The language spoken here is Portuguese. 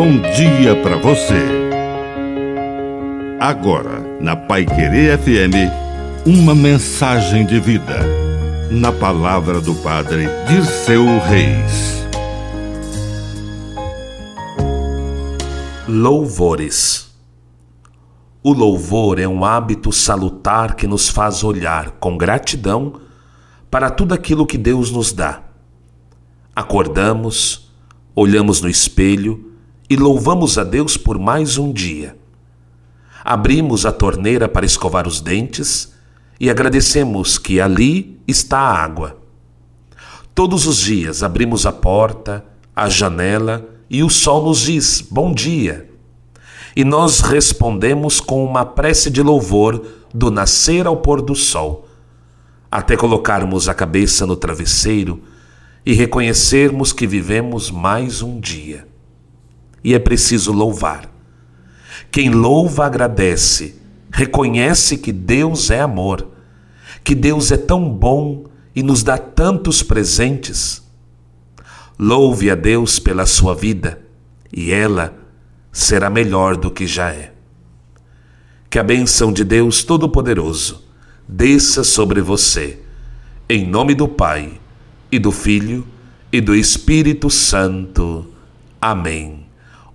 bom dia para você. Agora, na Pai Querer FM, uma mensagem de vida. Na palavra do Padre de seu Reis. Louvores. O louvor é um hábito salutar que nos faz olhar com gratidão para tudo aquilo que Deus nos dá. Acordamos, olhamos no espelho e louvamos a Deus por mais um dia. Abrimos a torneira para escovar os dentes e agradecemos que ali está a água. Todos os dias abrimos a porta, a janela e o sol nos diz bom dia. E nós respondemos com uma prece de louvor do nascer ao pôr do sol, até colocarmos a cabeça no travesseiro e reconhecermos que vivemos mais um dia. E é preciso louvar. Quem louva agradece, reconhece que Deus é amor, que Deus é tão bom e nos dá tantos presentes. Louve a Deus pela sua vida e ela será melhor do que já é. Que a bênção de Deus Todo-Poderoso desça sobre você, em nome do Pai, e do Filho, e do Espírito Santo. Amém.